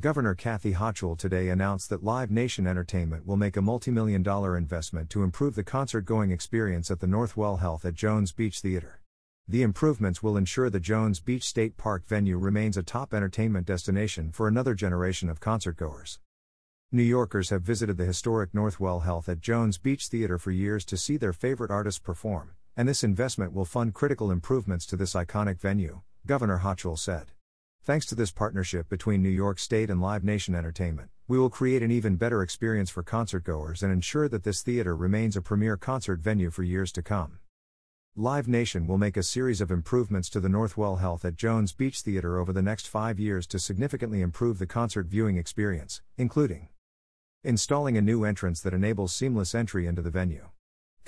Governor Kathy Hochul today announced that Live Nation Entertainment will make a multi-million dollar investment to improve the concert-going experience at the Northwell Health at Jones Beach Theater. The improvements will ensure the Jones Beach State Park venue remains a top entertainment destination for another generation of concertgoers. New Yorkers have visited the historic Northwell Health at Jones Beach Theater for years to see their favorite artists perform, and this investment will fund critical improvements to this iconic venue, Governor Hochul said. Thanks to this partnership between New York State and Live Nation Entertainment, we will create an even better experience for concertgoers and ensure that this theater remains a premier concert venue for years to come. Live Nation will make a series of improvements to the Northwell Health at Jones Beach Theater over the next five years to significantly improve the concert viewing experience, including installing a new entrance that enables seamless entry into the venue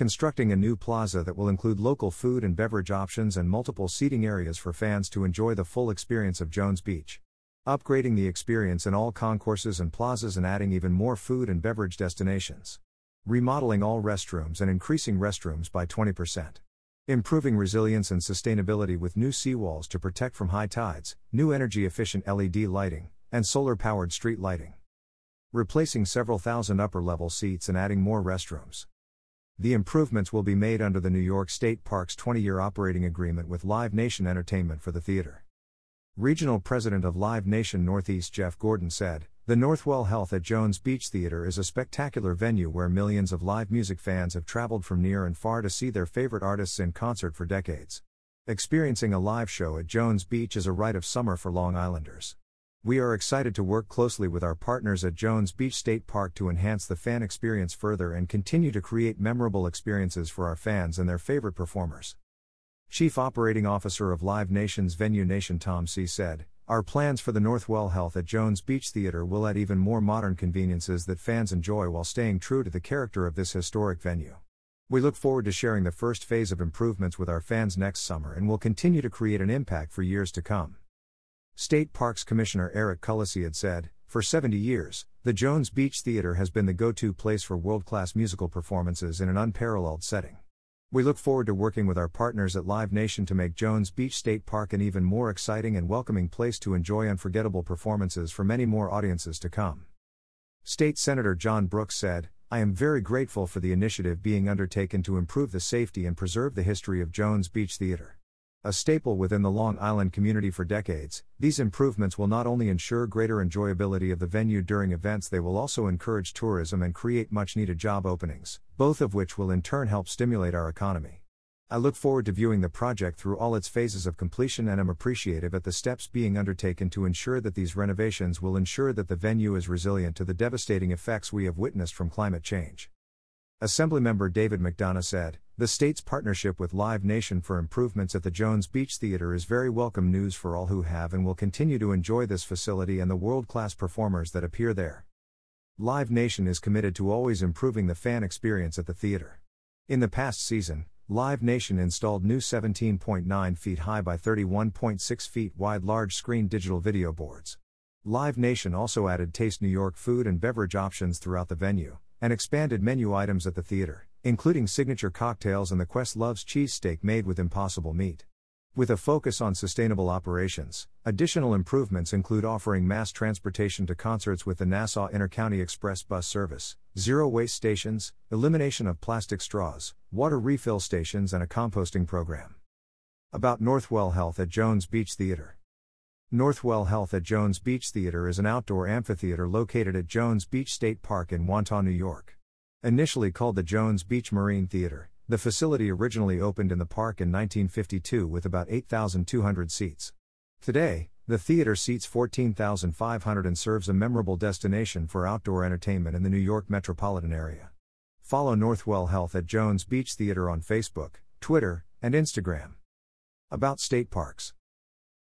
constructing a new plaza that will include local food and beverage options and multiple seating areas for fans to enjoy the full experience of Jones Beach. Upgrading the experience in all concourses and plazas and adding even more food and beverage destinations. Remodeling all restrooms and increasing restrooms by 20%. Improving resilience and sustainability with new seawalls to protect from high tides, new energy efficient LED lighting, and solar powered street lighting. Replacing several thousand upper level seats and adding more restrooms. The improvements will be made under the New York State Parks 20 year operating agreement with Live Nation Entertainment for the theater. Regional President of Live Nation Northeast Jeff Gordon said, The Northwell Health at Jones Beach Theater is a spectacular venue where millions of live music fans have traveled from near and far to see their favorite artists in concert for decades. Experiencing a live show at Jones Beach is a rite of summer for Long Islanders. We are excited to work closely with our partners at Jones Beach State Park to enhance the fan experience further and continue to create memorable experiences for our fans and their favorite performers. Chief Operating Officer of Live Nation's Venue Nation Tom See said, Our plans for the Northwell Health at Jones Beach Theater will add even more modern conveniences that fans enjoy while staying true to the character of this historic venue. We look forward to sharing the first phase of improvements with our fans next summer and will continue to create an impact for years to come. State Parks Commissioner Eric had said, For 70 years, the Jones Beach Theater has been the go to place for world class musical performances in an unparalleled setting. We look forward to working with our partners at Live Nation to make Jones Beach State Park an even more exciting and welcoming place to enjoy unforgettable performances for many more audiences to come. State Senator John Brooks said, I am very grateful for the initiative being undertaken to improve the safety and preserve the history of Jones Beach Theater. A staple within the Long Island community for decades, these improvements will not only ensure greater enjoyability of the venue during events, they will also encourage tourism and create much needed job openings, both of which will in turn help stimulate our economy. I look forward to viewing the project through all its phases of completion and am appreciative at the steps being undertaken to ensure that these renovations will ensure that the venue is resilient to the devastating effects we have witnessed from climate change. Assemblymember David McDonough said, the state's partnership with Live Nation for improvements at the Jones Beach Theater is very welcome news for all who have and will continue to enjoy this facility and the world class performers that appear there. Live Nation is committed to always improving the fan experience at the theater. In the past season, Live Nation installed new 17.9 feet high by 31.6 feet wide large screen digital video boards. Live Nation also added Taste New York food and beverage options throughout the venue, and expanded menu items at the theater including signature cocktails and the Questlove's cheesesteak made with impossible meat. With a focus on sustainable operations, additional improvements include offering mass transportation to concerts with the Nassau Intercounty Express bus service, zero waste stations, elimination of plastic straws, water refill stations, and a composting program. About Northwell Health at Jones Beach Theater. Northwell Health at Jones Beach Theater is an outdoor amphitheater located at Jones Beach State Park in Wantagh, New York. Initially called the Jones Beach Marine Theater, the facility originally opened in the park in 1952 with about 8,200 seats. Today, the theater seats 14,500 and serves a memorable destination for outdoor entertainment in the New York metropolitan area. Follow Northwell Health at Jones Beach Theater on Facebook, Twitter, and Instagram. About state parks.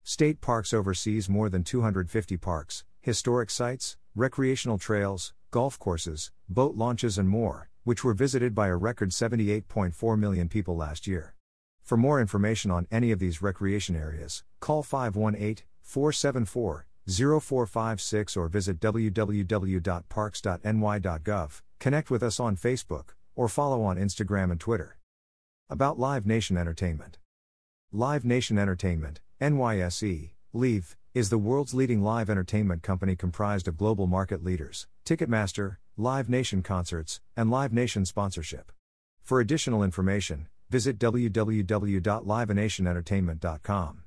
State parks oversees more than 250 parks, historic sites, recreational trails, golf courses, boat launches, and more, which were visited by a record 78.4 million people last year. For more information on any of these recreation areas, call 518 474 0456 or visit www.parks.ny.gov, connect with us on Facebook, or follow on Instagram and Twitter. About Live Nation Entertainment Live Nation Entertainment, NYSE, Leave, is the world's leading live entertainment company comprised of global market leaders, Ticketmaster, Live Nation Concerts, and Live Nation sponsorship. For additional information, visit www.livenationentertainment.com.